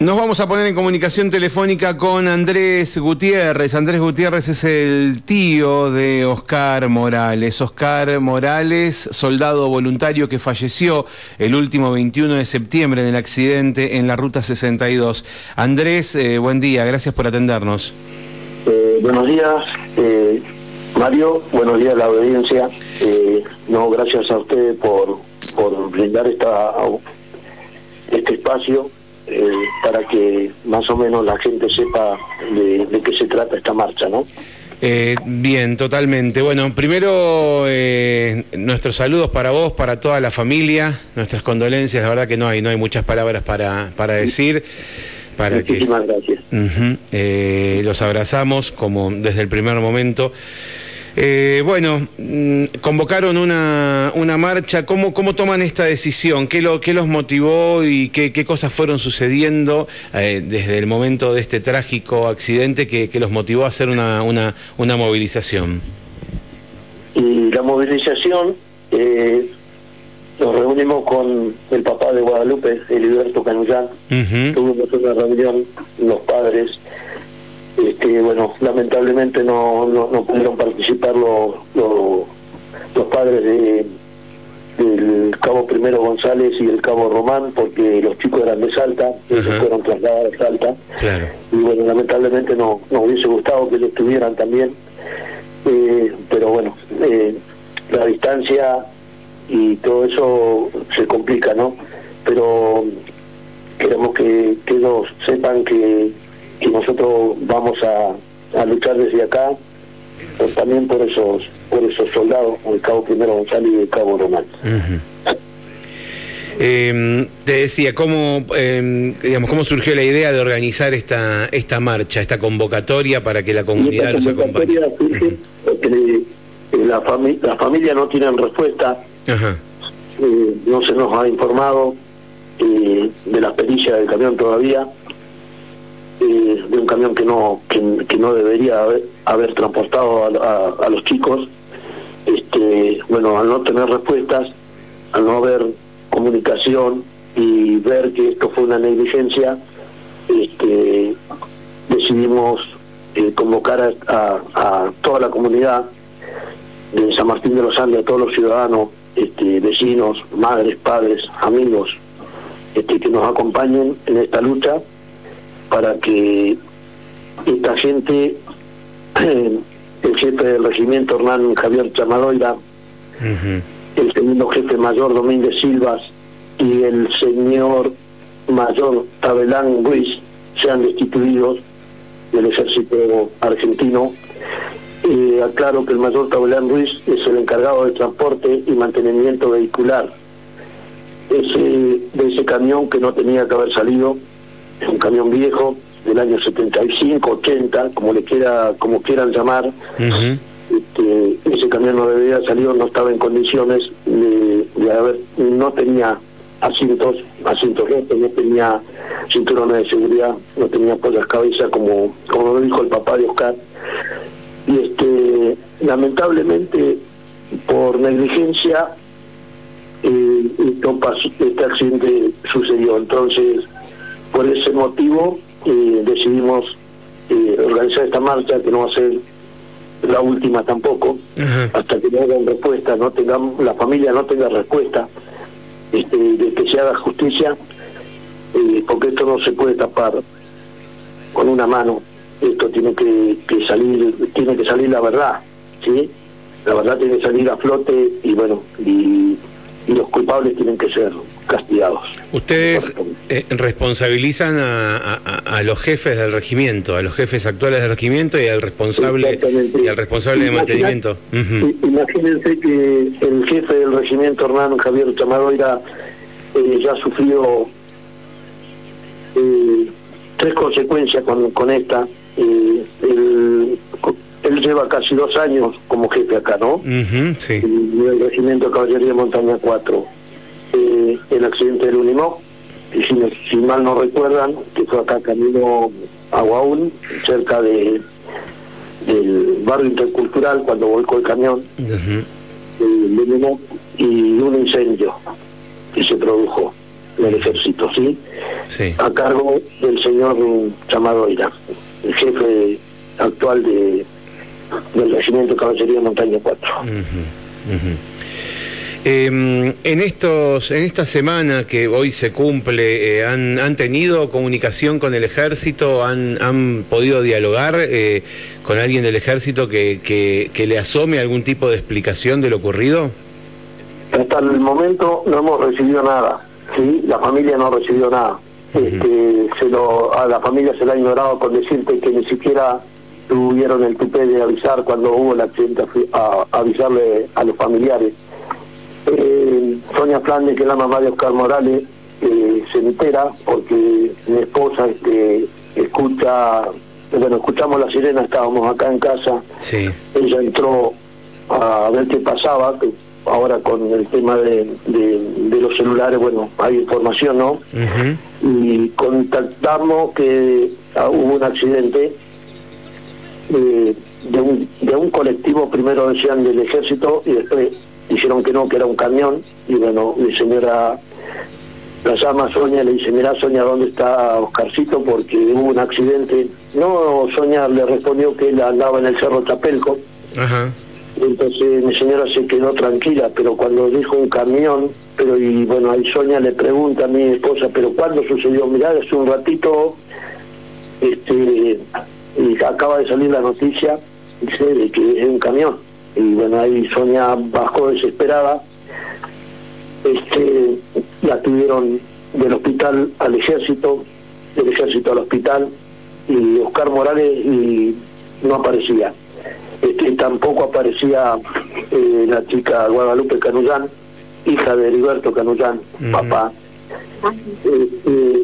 Nos vamos a poner en comunicación telefónica con Andrés Gutiérrez. Andrés Gutiérrez es el tío de Oscar Morales. Oscar Morales, soldado voluntario que falleció el último 21 de septiembre en el accidente en la Ruta 62. Andrés, eh, buen día, gracias por atendernos. Eh, buenos días, eh, Mario, buenos días a la audiencia. no, gracias a usted por, por brindar esta, este espacio eh, para que más o menos la gente sepa de, qué se trata esta marcha, ¿no? Eh, bien, totalmente. Bueno, primero eh, nuestros saludos para vos, para toda la familia, nuestras condolencias. La verdad que no hay, no hay muchas palabras para, para decir. Para Muchísimas gracias. los abrazamos como desde el primer momento. Eh, bueno, mm, convocaron una, una marcha. ¿Cómo, ¿Cómo toman esta decisión? ¿Qué, lo, qué los motivó y qué, qué cosas fueron sucediendo eh, desde el momento de este trágico accidente que, que los motivó a hacer una, una, una movilización? Y la movilización, eh, nos reunimos con el papá de Guadalupe, Eliberto Canullán. Tuvimos una reunión, los padres este, bueno, lamentablemente no, no, pudieron participar los, los, padres de del cabo Primero González y el cabo Román porque los chicos eran de Salta, ellos fueron trasladados a Salta. Y bueno, lamentablemente no nos hubiese gustado que ellos estuvieran también. Eh, pero bueno, eh, la distancia y todo eso se complica, ¿no? Pero queremos que, que ellos sepan que y nosotros vamos a, luchar desde acá también por esos por esos soldados, el cabo primero González y el cabo Román. Em, te decía, ¿cómo, eh, digamos, ¿cómo surgió la idea de organizar esta esta marcha, esta convocatoria para que la comunidad nos acompañe? Eh, la, la familia no tienen respuesta, eh, no se nos ha informado eh, de la perilla del camión todavía de un camión que no que, no debería haber, transportado a, los chicos. Este bueno al no tener respuestas al no haber comunicación y ver que esto fue una negligencia este decidimos eh, convocar a, toda la comunidad de San Martín de los Andes a todos los ciudadanos este, vecinos madres padres amigos este, que nos acompañen en esta lucha para que esta gente, el jefe del regimiento Hernán Javier Chamadoira, el segundo jefe mayor Domínguez Silvas y el señor mayor Tabelán Ruiz sean destituidos del ejército argentino. Eh, aclaro que el mayor Tabelán Ruiz es el encargado de transporte y mantenimiento vehicular ese, de ese camión que no tenía que haber salido es un camión viejo del año 75, 80, como le quiera, como quieran llamar. este, ese camión no debía salir, no estaba en condiciones de, haber, no tenía asientos, asientos rotos, no tenía cinturones de seguridad, no tenía las cabezas como, como lo dijo el papá de Oscar. Y este, lamentablemente, por negligencia, eh, este accidente sucedió. Entonces, por ese motivo eh, decidimos eh, organizar esta marcha, que no va a ser la última tampoco, hasta que no hagan respuesta, no tengamos, la familia no tenga respuesta este, de que se haga justicia, eh, porque esto no se puede tapar con una mano, esto tiene que, que salir, tiene que salir la verdad, ¿sí? La verdad tiene que salir a flote y bueno, y los culpables tienen que ser castigados. Ustedes eh, responsabilizan a, los jefes del regimiento, a los jefes actuales del regimiento y al responsable y al responsable de mantenimiento. Imagínense que el jefe del regimiento, Hernán Javier Chamadoira, eh, ya sufrió eh, tres consecuencias con, con esta. Eh, él lleva casi dos años como jefe acá, ¿no? sí. En el regimiento de Caballería Montaña 4 eh, el accidente del Unimog, y si, mal no recuerdan, que fue acá camino a Guaún, cerca de del barrio intercultural, cuando volcó el camión uh y un incendio que se produjo. del ejército, ¿sí? Sí. A cargo del señor Chamadoira, el jefe actual de del regimiento de caballería Montaña 4. Em, en estos, en esta semana que hoy se cumple, eh, han, han, tenido comunicación con el ejército, han, han podido dialogar eh, con alguien del ejército que, que, que, le asome algún tipo de explicación de lo ocurrido. Hasta el momento no hemos recibido nada, sí, la familia no ha recibido nada. este, se lo, a la familia se le ha ignorado con decirte que ni siquiera tuvieron el tupé de avisar cuando hubo el accidente, a, a avisarle a los familiares eh, Sonia Flandes, que es la mamá de Oscar Morales, eh, se entera porque mi esposa este, escucha, bueno, escuchamos la sirena, estábamos acá en casa, sí. ella entró a ver qué pasaba, que ahora con el tema de, de, los celulares, bueno, hay información, ¿no? Y contactamos que ah, hubo un accidente eh, de, un, de un colectivo, primero decían del ejército y después dijeron que no, que era un camión, y bueno, mi señora la llama a Sonia, le dice, mira Sonia, ¿dónde está Oscarcito? Porque hubo un accidente. No, Sonia le respondió que él andaba en el Cerro Chapelco. Ajá. Entonces mi señora se quedó tranquila, pero cuando dijo un camión, pero y bueno, ahí Sonia le pregunta a mi esposa, pero ¿cuándo sucedió? Mirá, hace un ratito, este, y acaba de salir la noticia, dice, de que es un camión y bueno, ahí Sonia bajó desesperada, este, la tuvieron del hospital al ejército, del ejército al hospital, y Oscar Morales y no aparecía. Este, tampoco aparecía eh, la chica Guadalupe Canullán, hija de Heriberto Canullán, papá. Este,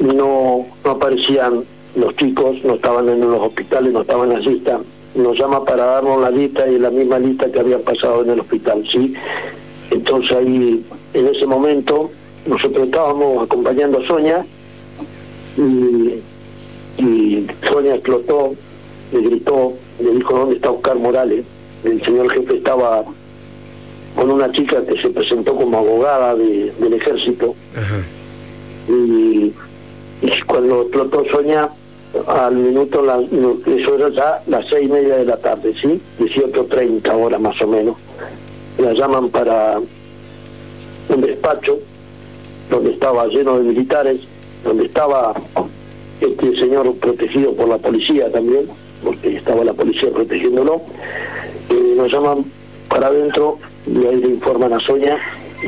no, no aparecían los chicos, no estaban en los hospitales, no estaban la lista nos llama para darnos la lista y la misma lista que había pasado en el hospital, ¿sí? Entonces ahí, en ese momento, nosotros estábamos acompañando a Sonia y, y Sonia explotó, le gritó, le dijo, ¿dónde está Oscar Morales? El señor jefe estaba con una chica que se presentó como abogada de, del ejército. Y, y cuando explotó Sonia, al minuto, la, eso era ya las seis y media de la tarde, ¿sí? 18.30 horas más o menos. La llaman para un despacho donde estaba lleno de militares, donde estaba este señor protegido por la policía también, porque estaba la policía protegiéndolo. Eh, nos llaman para adentro y ahí le informan a Soña,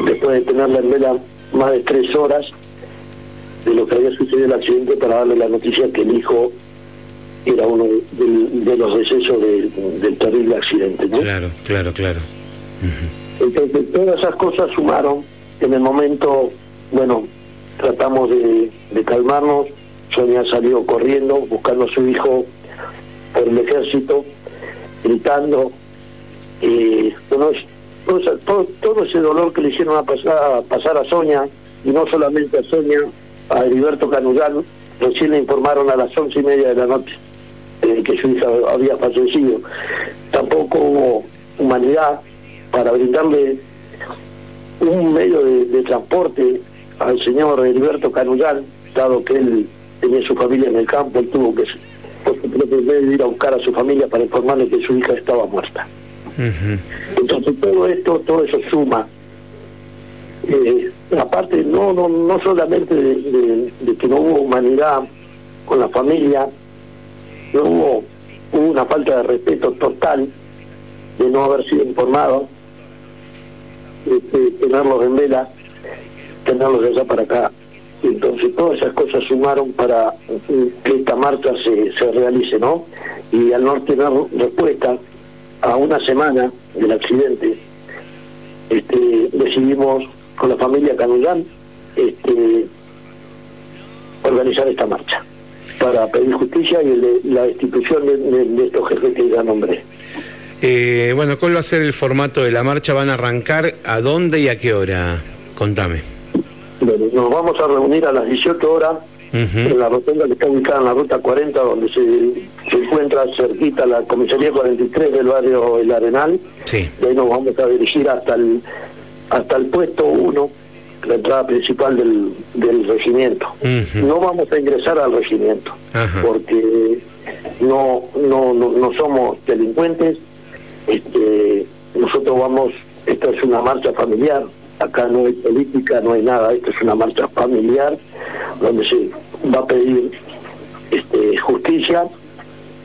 después de tenerla en vela más de tres horas, de lo que había sucedido el accidente para darle la noticia que el hijo era uno de, los decesos del terrible accidente. ¿no? Claro, claro, claro. Entonces, todas esas cosas sumaron. En el momento, bueno, tratamos de, calmarnos. Sonia salió corriendo, buscando a su hijo por el ejército, gritando. y bueno, todo, todo, ese dolor que le hicieron a pasar, a pasar a Sonia, y no solamente a Sonia, a Heriberto Canullán, recién le informaron a las once y media de la noche eh, que su hija había fallecido. Tampoco hubo humanidad para brindarle un medio de, transporte al señor Heriberto Canullán, dado que él tenía su familia en el campo, él tuvo que por su propio medio ir a buscar a su familia para informarle que su hija estaba muerta. Entonces todo esto, todo eso suma eh, aparte no no no solamente de, que no hubo humanidad con la familia no hubo, una falta de respeto total de no haber sido informado de, tenerlos en vela tenerlos de allá para acá. Entonces todas esas cosas sumaron para que esta marcha se, se realice no y al no tener respuesta a una semana del accidente este, decidimos con la familia Canullán este, organizar esta marcha para pedir justicia y la destitución de, estos jefes que ya nombré. Eh, bueno, ¿cuál va a ser el formato de la marcha? ¿Van a arrancar a dónde y a qué hora? Contame. Bueno, nos vamos a reunir a las 18 horas en la rotonda que está ubicada en la ruta 40, donde se, encuentra cerquita la comisaría 43 del barrio El Arenal. Sí. De ahí nos vamos a dirigir hasta el hasta el puesto 1 la entrada principal del, del regimiento. No vamos a ingresar al regimiento, porque no, no, no, somos delincuentes, este, nosotros vamos, esta es una marcha familiar, acá no hay política, no hay nada, esto es una marcha familiar donde se va a pedir este, justicia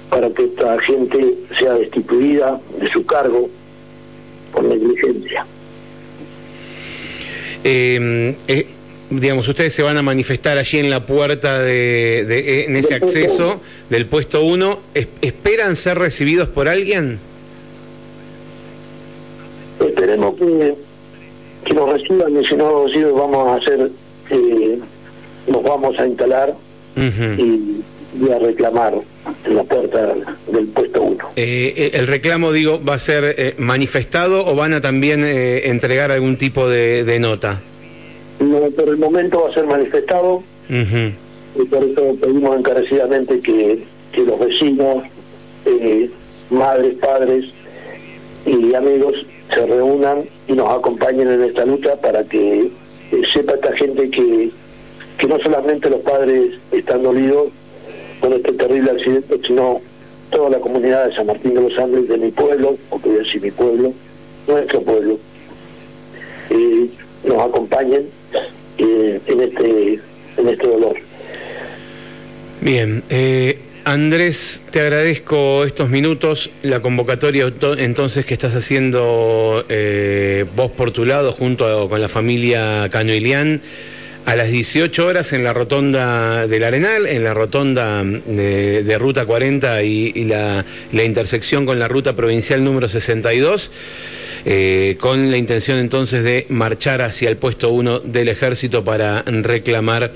para que esta gente sea destituida de su cargo por negligencia. Eh, eh, digamos, ustedes se van a manifestar allí en la puerta de, en ese acceso del puesto 1. ¿Esperan ser recibidos por alguien? Esperemos que, que nos reciban y si no nos vamos a hacer, eh, nos vamos a instalar y, a reclamar en la puerta del puesto 1. Eh, eh, ¿El reclamo, digo, va a ser manifestado o van a también entregar algún tipo de nota? no, por el momento va a ser manifestado y por eso pedimos encarecidamente que, los vecinos, eh, madres, padres y amigos se reúnan y nos acompañen en esta lucha para que eh, sepa esta gente que, que no solamente los padres están dolidos con este terrible accidente, sino toda la comunidad de San Martín de los Andes, de mi pueblo, o que voy a decir mi pueblo, nuestro pueblo, eh, nos acompañen eh, en, este, en este dolor. Bien, eh, Andrés, te agradezco estos minutos, la convocatoria entonces que estás haciendo eh, vos por tu lado junto con la familia Cano Ilián a las 18 horas en la rotonda del Arenal, en la rotonda de, Ruta 40 y, la, la, intersección con la ruta provincial número 62. Eh, con la intención entonces de marchar hacia el puesto 1 del ejército para reclamar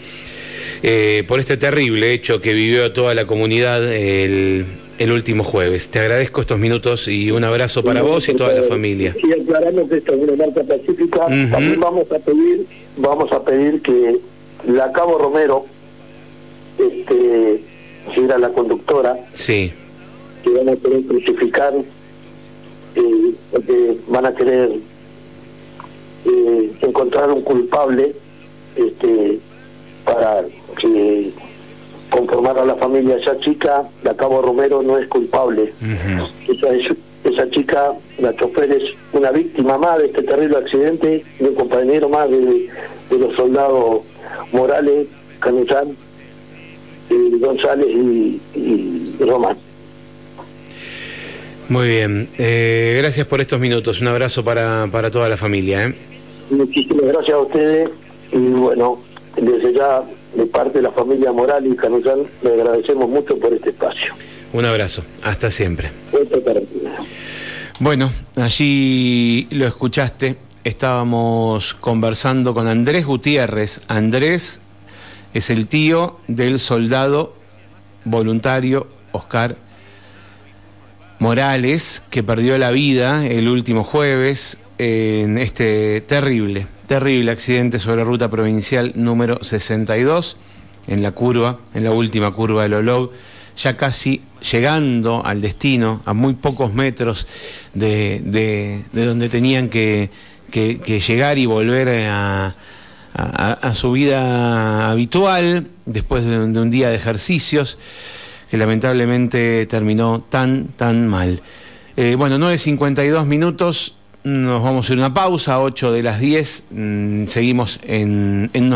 eh, por este terrible hecho que vivió toda la comunidad el, último jueves. Te agradezco estos minutos y un abrazo para vos y toda la familia. Y aclaramos que esto es una marcha pacífica. También vamos a pedir, vamos a pedir que la Cabo Romero, este, si era la conductora, sí. que van a querer crucificar porque van a querer eh, encontrar un culpable este para que conformar a la familia esa chica la Cabo Romero no es culpable esa, esa chica la chofer es una víctima más de este terrible accidente y un compañero más de, los soldados Morales Canuzán eh, González y, y Román muy bien, eh, gracias por estos minutos, un abrazo para, para toda la familia. ¿eh? Muchísimas gracias a ustedes y bueno, desde ya de parte de la familia Moral y Canuzán le agradecemos mucho por este espacio. Un abrazo, hasta siempre. Bueno, allí lo escuchaste, estábamos conversando con Andrés Gutiérrez. Andrés es el tío del soldado voluntario Oscar Morales, que perdió la vida el último jueves en este terrible, terrible accidente sobre la ruta provincial número 62, en la curva, en la última curva del Olog, ya casi llegando al destino, a muy pocos metros de, donde tenían que, llegar y volver a, su vida habitual, después de un día de ejercicios que lamentablemente terminó tan, tan mal. Eh, bueno, 9.52 minutos, nos vamos a ir a una pausa, 8 de las 10, mm, seguimos en, en unos minutos.